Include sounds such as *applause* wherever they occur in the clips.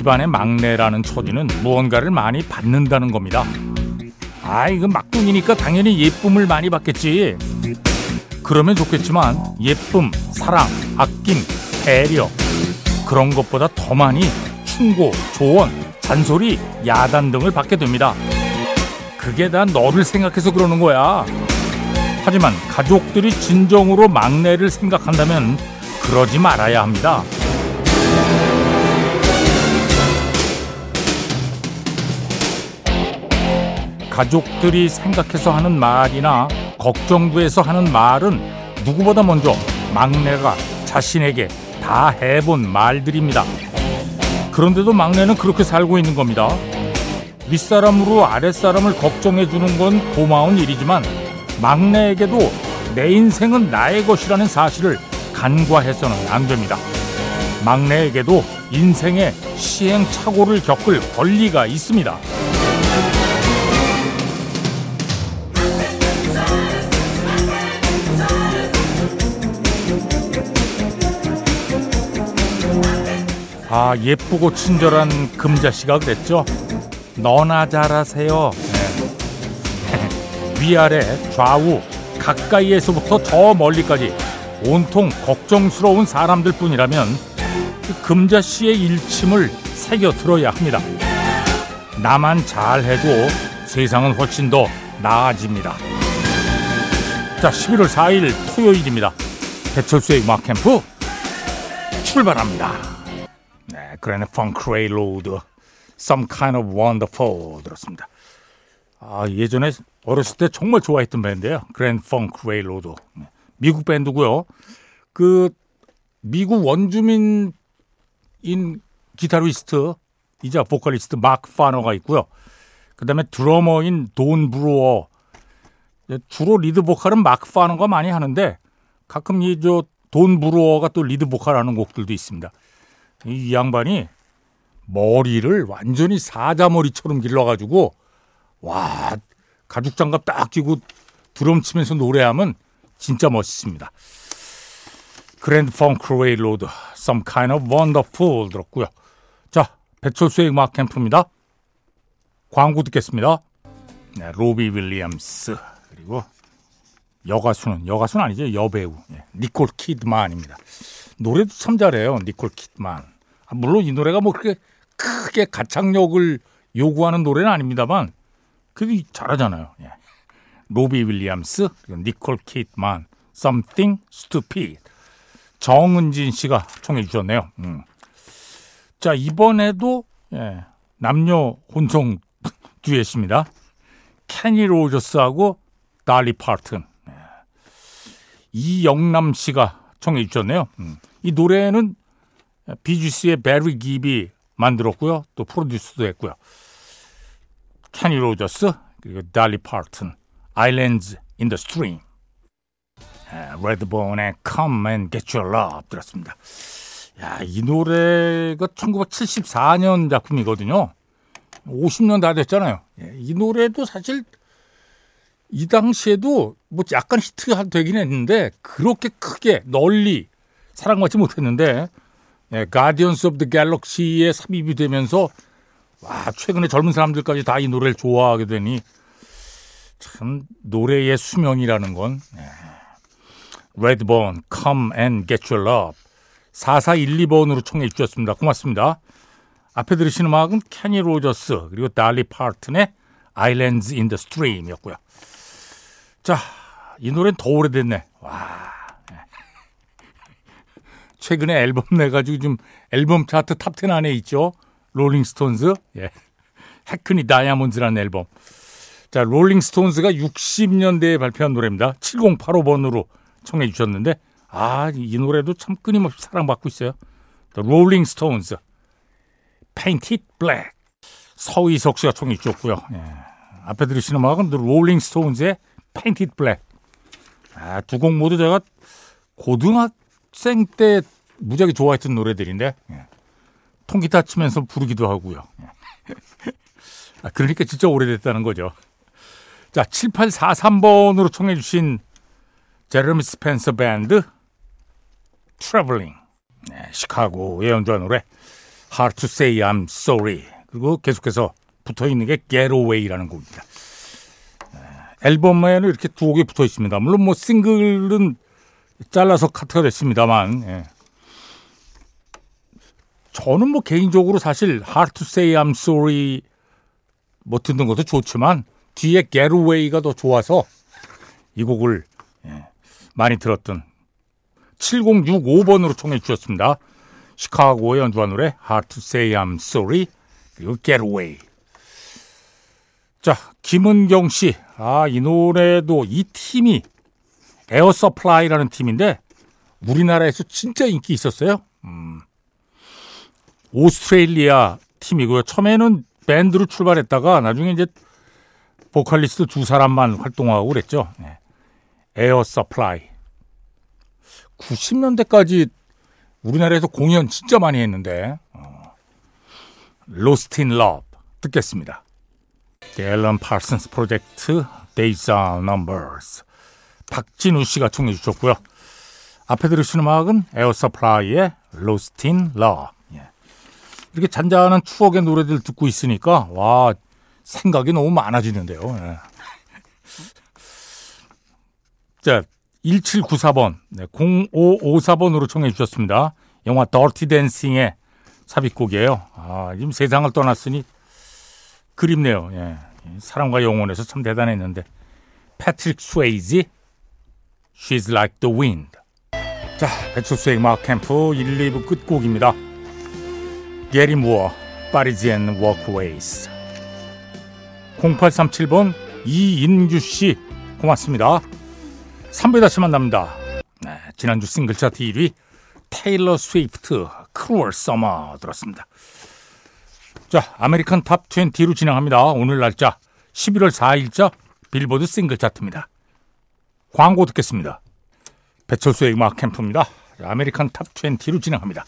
집안의 막내라는 처지는 무언가를 많이 받는다는 겁니다. 아, 이거 막둥이니까 당연히 예쁨을 많이 받겠지. 그러면 좋겠지만 예쁨, 사랑, 아낌, 배려 그런 것보다 더 많이 충고, 조언, 잔소리, 야단 등을 받게 됩니다. 그게 다 너를 생각해서 그러는 거야. 하지만 가족들이 진정으로 막내를 생각한다면 그러지 말아야 합니다. 가족들이 생각해서 하는 말이나 걱정돼서 하는 말은 누구보다 먼저 막내가 자신에게 다 해본 말들입니다. 그런데도 막내는 그렇게 살고 있는 겁니다. 윗사람으로 아랫사람을 걱정해 주는 건 고마운 일이지만 막내에게도 내 인생은 나의 것이라는 사실을 간과해서는 안 됩니다. 막내에게도 인생의 시행착오를 겪을 권리가 있습니다. 아 예쁘고 친절한 금자씨가 그랬죠. 너나 잘하세요. 네. *laughs* 위아래 좌우 가까이에서부터 저 멀리까지 온통 걱정스러운 사람들 뿐이라면 그 금자씨의 일침을 새겨 들어야 합니다. 나만 잘해도 세상은 훨씬 더 나아집니다. 자, 11월 4일 토요일입니다. 배철수의 음악 캠프 출발합니다. 네, 그랜드 펑크 레일로드 Some Kind of Wonderful 들었습니다. 아, 예전에 어렸을 때 정말 좋아했던 밴드예요. 그랜드 펑크 레일로드. 미국 밴드고요. 그 미국 원주민인 기타리스트이자 보컬리스트 마크 파너가 있고요. 그다음에 드러머인 돈 브루어. 주로 리드 보컬은 마크 파너가 많이 하는데 가끔 이 저 돈 브루어가 또 리드 보컬하는 곡들도 있습니다. 이 양반이 머리를 완전히 사자머리처럼 길러가지고 와 가죽 장갑 딱 끼고 드럼 치면서 노래하면 진짜 멋있습니다. 그랜드 펑크 레일로드 Some Kind of Wonderful 들었고요. 자 배철수의 음악 캠프입니다. 광고 듣겠습니다. 네, 로비 윌리엄스 그리고 여가수는 여가수는 아니죠 여배우 네, 니콜 키드만입니다. 노래도 참 잘해요 니콜 키드만. 아, 물론 이 노래가 뭐 그렇게 크게 가창력을 요구하는 노래는 아닙니다만 그래도 잘하잖아요. 예. 로비 윌리엄스 니콜 키드만 Something Stupid 정은진 씨가 청해 주셨네요. 음. 자 이번에도 예, 남녀 혼성 *laughs* 듀엣입니다. 케니 로저스하고 달리 파튼 예. 이영남 씨가 청해 주셨네요. 음. 이 노래는 비지스의 베리 깁이 만들었고요. 또 produce도 했고요. 케니 로저스 그리고 달리 파튼 Islands in the Stream 레드본의 Come and Get Your Love 들었습니다. 야, 이 노래가 1974년 작품이거든요. 50년 다 됐잖아요. 예, 이 노래도 사실 이 당시에도 뭐 약간 히트가 되긴 했는데 그렇게 크게 널리 사랑받지 못했는데 예, Guardians of the Galaxy에 삽입이 되면서 와 최근에 젊은 사람들까지 다 이 노래를 좋아하게 되니 참 노래의 수명이라는 건 레드본 Come and Get Your Love 4412번으로 청해 주셨습니다. 고맙습니다. 앞에 들으신 음악은 케니 로저스 그리고 달리 파튼의 Islands in the Stream이었고요. 자, 이 노래는 더 오래됐네. 와. 최근에 앨범 *laughs* 내가지고 좀 앨범 차트 top10 안에 있죠. 롤링스톤즈. 예. Hackney Diamonds라는 앨범. 자, 롤링스톤즈가 60년대에 발표한 노래입니다. 7085번으로 청해 주셨는데, 아, 이 노래도 참 끊임없이 사랑받고 있어요. 롤링스톤즈. Paint It Black. 서희석 씨가 청해 주셨고요. 예. 앞에 들으시는 음악은 롤링스톤즈의 Paint It Black. 아, 두 곡 모두 제가 고등학생 때 무지하게 좋아했던 노래들인데, 예. 통기타 치면서 부르기도 하고요. 예. *laughs* 아, 그러니까 진짜 오래됐다는 거죠. 자, 7843번으로 청해 주신 제레미 스펜서 밴드 Travelin'. 네, 시카고의 연주한 노래. Hard to Say I'm Sorry. 그리고 계속해서 붙어 있는 게 Get Away라는 곡입니다. 앨범에는 이렇게 두 곡이 붙어 있습니다. 물론 뭐 싱글은 잘라서 커트가 됐습니다만 예. 저는 뭐 개인적으로 사실 Hard to Say I'm Sorry 뭐 듣는 것도 좋지만 뒤에 Get Away가 더 좋아서 이 곡을 예, 많이 들었던 7065번으로 청해 주셨습니다. 시카고의 연주한 노래 Hard to Say I'm Sorry 그리고 Get Away 자 김은경 씨 아, 이 노래도 이 팀이 에어 서플라이라는 팀인데 우리나라에서 진짜 인기 있었어요. 음. 오스트레일리아 팀이고요. 처음에는 밴드로 출발했다가 나중에 이제 보컬리스트 두 사람만 활동하고 그랬죠. 네. 에어 서플라이. 90년대까지 우리나라에서 공연 진짜 많이 했는데 어. Lost in Love 듣겠습니다. 앨런 파슨스 프로젝트 Days Are Numbers 박진우 씨가 청해 주셨고요. 앞에 들으신 음악은 에어 서플라이의 Lost in Love 예. 이렇게 잔잔한 추억의 노래들 듣고 있으니까 와 생각이 너무 많아지는데요. 예. *laughs* 자 1794번 네, 0554번으로 청해 주셨습니다. 영화 Dirty Dancing의 삽입곡이에요. 아, 지금 세상을 떠났으니 그립네요. 예. 사랑과 영혼에서 참 대단했는데 패트릭 스웨이지 She's Like the Wind 자 배철수의 음악 캠프 1, 2부 끝곡입니다. 게리 무어 Parisienne Walkways 0837번 이인규 씨 고맙습니다. 3부에 다시 만납니다. 네, 지난주 싱글 차트 1위 테일러 스위프트 Cruel Summer 들었습니다. 자, American Top 20로 진행합니다. 오늘 날짜 11월 4일자 빌보드 싱글 차트입니다. 광고 듣겠습니다. 배철수의 음악 캠프입니다. American Top 20로 진행합니다.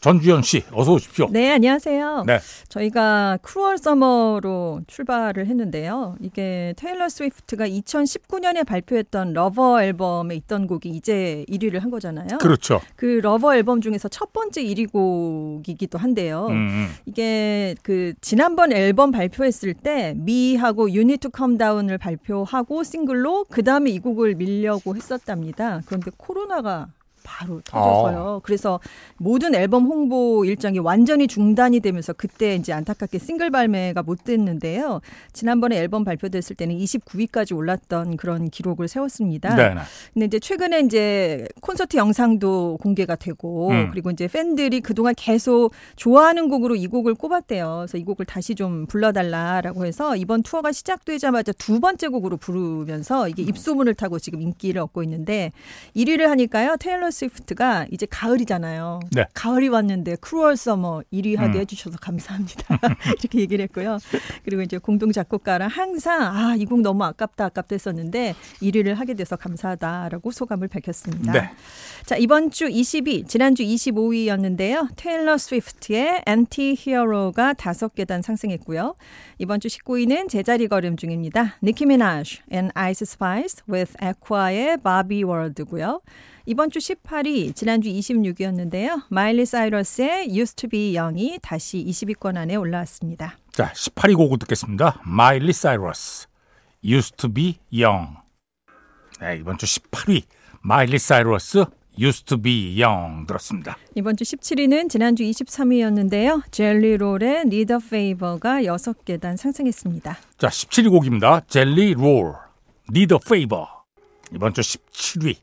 전주현 씨, 어서 오십시오. 네, 안녕하세요. 네. 저희가 Cruel Summer로 출발을 했는데요. 이게 테일러 스위프트가 2019년에 발표했던 Lover 앨범에 있던 곡이 이제 1위를 한 거잖아요. 그렇죠. 그 Lover 앨범 중에서 첫 번째 1위 곡이기도 한데요. 음, 이게 그 지난번 앨범 발표했을 때 미하고 유니 투 컴다운을 발표하고 싱글로 그 다음에 이 곡을 밀려고 했었답니다. 그런데 코로나가 바로 터져서요. 아. 그래서 모든 앨범 홍보 일정이 완전히 중단이 되면서 그때 이제 안타깝게 싱글 발매가 못 됐는데요. 지난번에 앨범 발표됐을 때는 29위까지 올랐던 그런 기록을 세웠습니다. 네, 네. 근데 이제 최근에 이제 콘서트 영상도 공개가 되고 음. 그리고 이제 팬들이 그동안 계속 좋아하는 곡으로 이 곡을 꼽았대요. 그래서 이 곡을 다시 좀 불러달라라고 해서 이번 투어가 시작되자마자 두 번째 곡으로 부르면서 이게 입소문을 타고 지금 인기를 얻고 있는데 1위를 하니까요. 테일러 스위프트가 이제 가을이잖아요. 네. 가을이 왔는데 Cruel Summer 1위 하게 음. 해주셔서 감사합니다. *laughs* 이렇게 얘기를 했고요. 그리고 이제 공동 작곡가랑 항상 아, 이 곡 너무 아깝다 아깝다 했었는데 1위를 하게 돼서 감사하다라고 소감을 밝혔습니다. 네. 자, 이번 주 20위, 지난주 25위였는데요. 테일러 스위프트의 Anti-Hero가 다섯 계단 상승했고요. 이번 주 19위는 제자리 걸음 중입니다. 니키 미나즈 and Ice Spice with Aqua의 Barbie World고요. 이번 주 18위, 지난주 26위였는데요. 마일리 사이러스의 Used to be Young이 다시 20위권 안에 올라왔습니다. 자, 18위 곡을 듣겠습니다. 마일리 사이러스, Used to be Young. 네, 이번 주 18위, 마일리 사이러스, Used to be Young 들었습니다. 이번 주 17위는 지난주 23위였는데요. 젤리 롤의 Need a Favor가 6계단 상승했습니다. 자, 17위 곡입니다. 젤리 롤, Need a Favor. 이번 주 17위,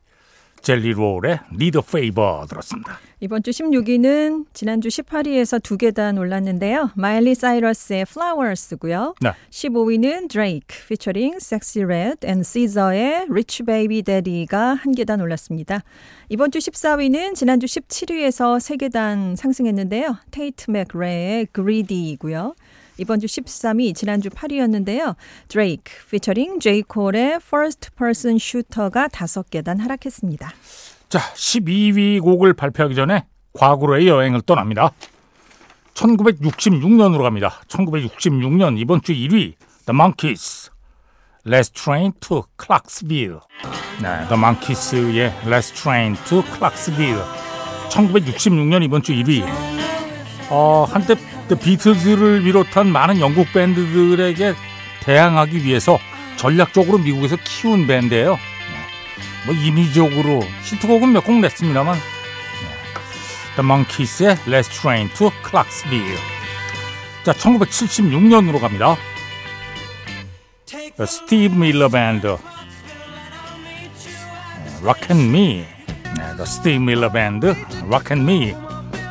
젤리 롤의 a Favor 들었습니다. 이번 주 16위는 지난주 18위에서 두 계단 올랐는데요. 마일리 사이러스의 Flowers고요. 네. 15위는 Drake featuring Sexy Red and Caesar의 Rich Baby Daddy가 한 계단 올랐습니다. 이번 주 14위는 지난주 17위에서 세 계단 상승했는데요. 테이트 맥레의 Greedy이고요. 이번 주 13위, 지난주 8위였는데요. Drake featuring J. Cole의 First Person Shooter가 다섯 계단 하락했습니다. 자, 12위 곡을 발표하기 전에 과거로의 여행을 떠납니다. 1966년으로 갑니다. 1966년 이번 주 1위 The Monkees Last Train to Clarksville. 네, The Monkees의 Last Train to Clarksville. 1966년 이번 주 1위. 어, 한때 비틀즈를 비롯한 많은 영국 밴드들에게 대항하기 위해서 전략적으로 미국에서 키운 밴드예요. 네. 뭐 인위적으로 히트곡은 몇 곡 냈습니다만 네. The Monkeys의 Let's Train to Clarksville 자 1976년으로 갑니다. 스티브 밀러 밴드 Rock and Me 네, The Steve Miller Band Rock and Me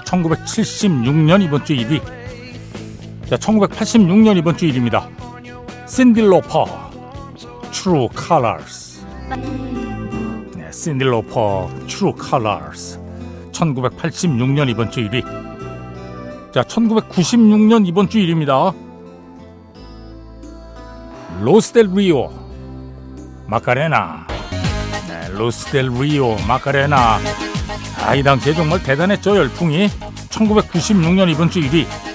1976년 이번 주 1위 자 1986년 이번 주 1위입니다. 신디 로퍼 True Colors. 네, 신디 로퍼 True Colors 1986년 이번 주 1위 자 1996년 이번 주 1위입니다. 로스델 리오 마카레나 네, 로스델 리오 마카레나 아, 이 당시에 정말 대단했죠 열풍이. 1996년 이번 주 1위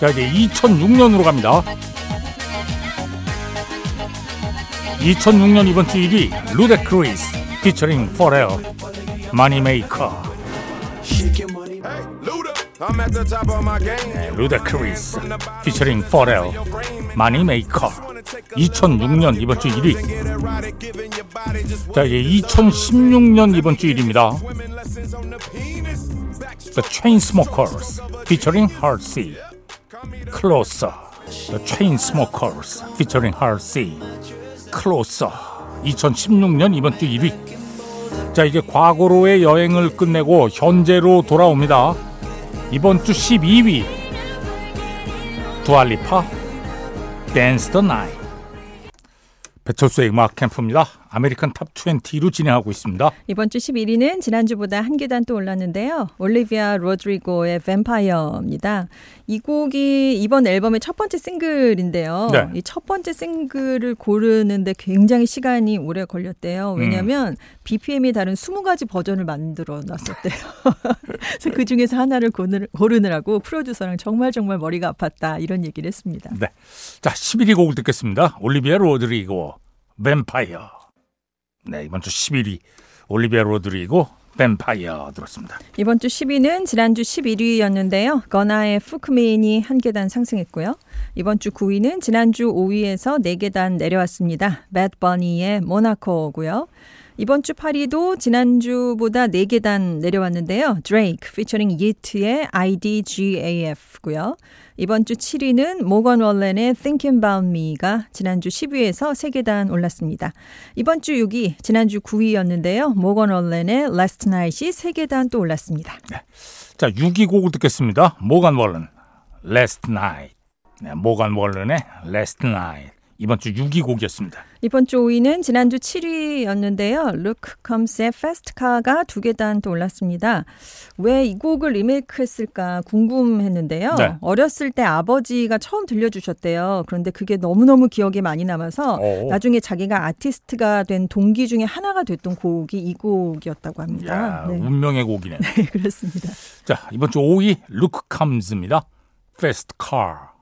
자 이제 2006년으로 갑니다. 2006년 이번 주 1위 루데크리스 피처링 퍼렐 Money Maker. 네, 루데크리스 피처링 포레어 마니메이커. 2006년 이번 주 1위. 자 이제 2016년 이번 주 1위입니다. The Chainsmokers featuring Closer. The Chainsmokers featuring Halsey Closer. 2016년 이번 주 1위. 자 이제 과거로의 여행을 끝내고 현재로 돌아옵니다. 이번 주 12위. 두아 리파 Dance the Night 배철수의 음악 캠프입니다. American Top 20로 진행하고 있습니다. 이번 주 11위는 지난주보다 한 계단 또 올랐는데요. 올리비아 로드리고의 뱀파이어입니다. 이 곡이 이번 앨범의 첫 번째 싱글인데요. 네. 이 첫 번째 싱글을 고르는데 굉장히 시간이 오래 걸렸대요. 왜냐하면 음. BPM이 다른 20가지 버전을 만들어 놨었대요. *laughs* 그래서 그 중에서 하나를 고르느라고 프로듀서랑 정말 정말 머리가 아팠다 이런 얘기를 했습니다. 네. 자, 11위 곡을 듣겠습니다. 올리비아 로드리고 뱀파이어. 네, 이번 주 11위 올리비아 로드리고 뱀파이어 들었습니다. 이번 주 10위는 지난주 11위였는데요. 거나의 푸크메인이 한 계단 상승했고요. 이번 주 9위는 지난주 5위에서 4계단 내려왔습니다. 배드버니의 모나코고요. 이번 주 8위도 지난주보다 4계단 내려왔는데요. 드레이크 피처링 예트의 IDGAF고요. 이번 주 7위는 모건 월렌의 Thinking About Me가 지난주 10위에서 3계단 올랐습니다. 이번 주 6위, 지난주 9위였는데요. 모건 월렌의 Last Night이 3계단 또 올랐습니다. 네. 자, 6위 곡을 듣겠습니다. 모건 월렌, Last Night. 네, 모건 월렌의 Last Night. 이번 주 6위 곡이었습니다. 이번 주 5위는 지난주 7위였는데요. 루크 컴스의 Fast Car가 두 계단 또 올랐습니다. 왜 이 곡을 리메이크했을까 궁금했는데요. 네. 어렸을 때 아버지가 처음 들려주셨대요. 그런데 그게 너무너무 기억에 많이 남아서 오. 나중에 자기가 아티스트가 된 동기 중에 하나가 됐던 곡이 이 곡이었다고 합니다. 야, 네. 운명의 곡이네. *laughs* 네, 그렇습니다. 자, 이번 주 5위 루크 컴스입니다. Fast Car.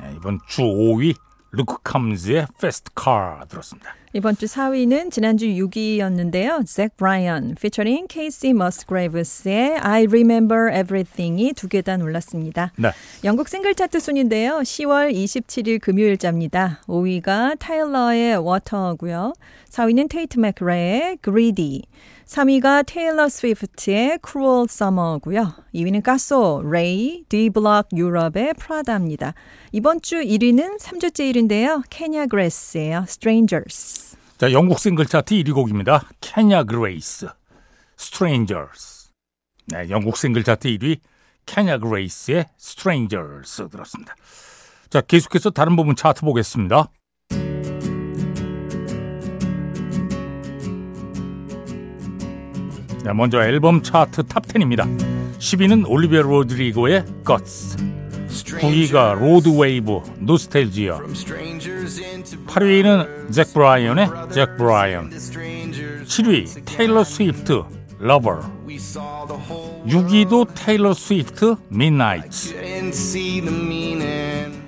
네, 이번 주 5위 루크 컴즈의 Fast Car 들었습니다. 이번 주 4위는 지난주 6위였는데요. 잭 브라이언 피처링 케이시 머스그레이브스의 I Remember Everything이 두 계단 올랐습니다. 네. 영국 싱글 차트 순인데요. 10월 27일 금요일자입니다. 5위가 타일러의 Water고요. 4위는 테이트 맥레의 Greedy. 3위가 테일러 스위프트의 Cruel Summer고요. 2위는 카소, 레이, 디블럭 유럽의 Prada입니다. 이번 주 1위는 3주째 1위인데요. 케냐 그레스예요. Strangers. 자, 영국 싱글 차트 1위 곡입니다. 케냐 그레이스, Strangers. 네, 영국 싱글 차트 1위 케냐 그레이스의 Strangers 들었습니다. 자, 계속해서 다른 부분 차트 보겠습니다. 먼저 앨범 차트 탑10입니다. 10위는 올리비아 로드리고의 Guts. 9위가 로드웨이브, 노스텔지어. 8위는 잭 브라이언의 잭 브라이언. 7위 테일러 스위프트, Lover. 6위도 테일러 스위프트, Midnight.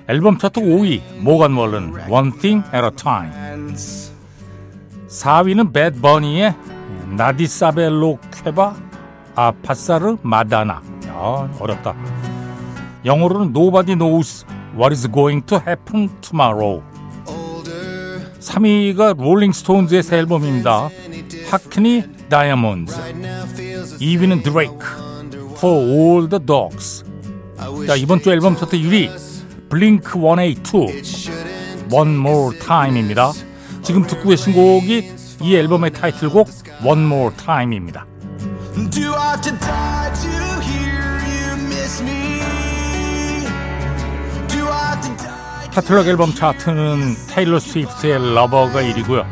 앨범 차트 5위 모건 월런, One Thing at a Time. 4위는 배드 버니의 나디사벨로 쾌바 아파사르 마다나 아, 어렵다 영어로는 Nobody knows what is going to happen tomorrow. 3위가 롤링스톤즈의 새 앨범입니다. 하크니 다이아몬드. 2위는 드레이크. For all the dogs. 자, 이번 주 앨범 차트 1위. 블링크 182. One More Time입니다. 지금 듣고 계신 곡이 이 앨범의 타이틀곡 One More Time입니다. Do I have to die to hear you miss me? Do I have to die? catalog 앨범 차트는 테일러 스위프트의 Lover가 1위고요.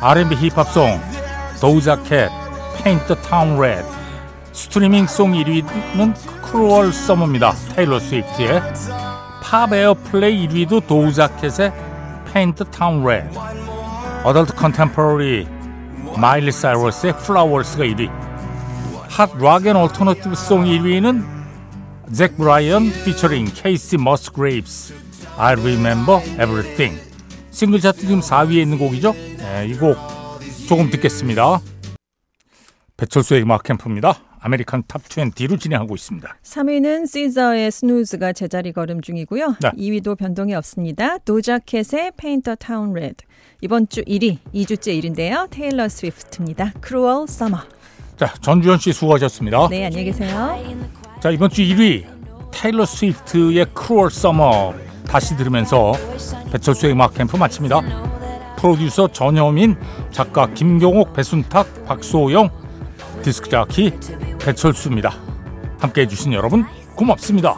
R&B 힙합 song 도우자캣 the Town Red 스트리밍 song 1위는 Cruel Summer입니다. 테일러 스위프트의 팝 airplay 1위도 도우자캣의 the Town Red Adult Contemporary 마일리 사이러스의 Flowers가 1위 Hot Rock and Alternative Song 1위는 잭 브라이언 피처링 케이시 머스그레이브스 I Remember Everything 싱글 차트 지금 4위에 있는 곡이죠 네, 이곡 조금 듣겠습니다 배철수의 음악 캠프입니다 American Top 20로 진행하고 있습니다. 3위는 시저의 Snooze가 제자리 걸음 중이고요. 네. 2위도 변동이 없습니다. 도자캣의 Paint the Town Red. 이번 주 1위, 2주째 1위인데요. 테일러 스위프트입니다. Cruel Summer. 자, 전주현 씨 수고하셨습니다. 네, 안녕히 계세요. 자, 이번 주 1위 테일러 스위프트의 Cruel Summer 다시 들으면서 배철수의 음악 캠프 마칩니다. 프로듀서 전여민, 작가 김경옥, 배순탁, 박소영, 디스크 자키 배철수입니다. 함께 해주신 여러분 고맙습니다.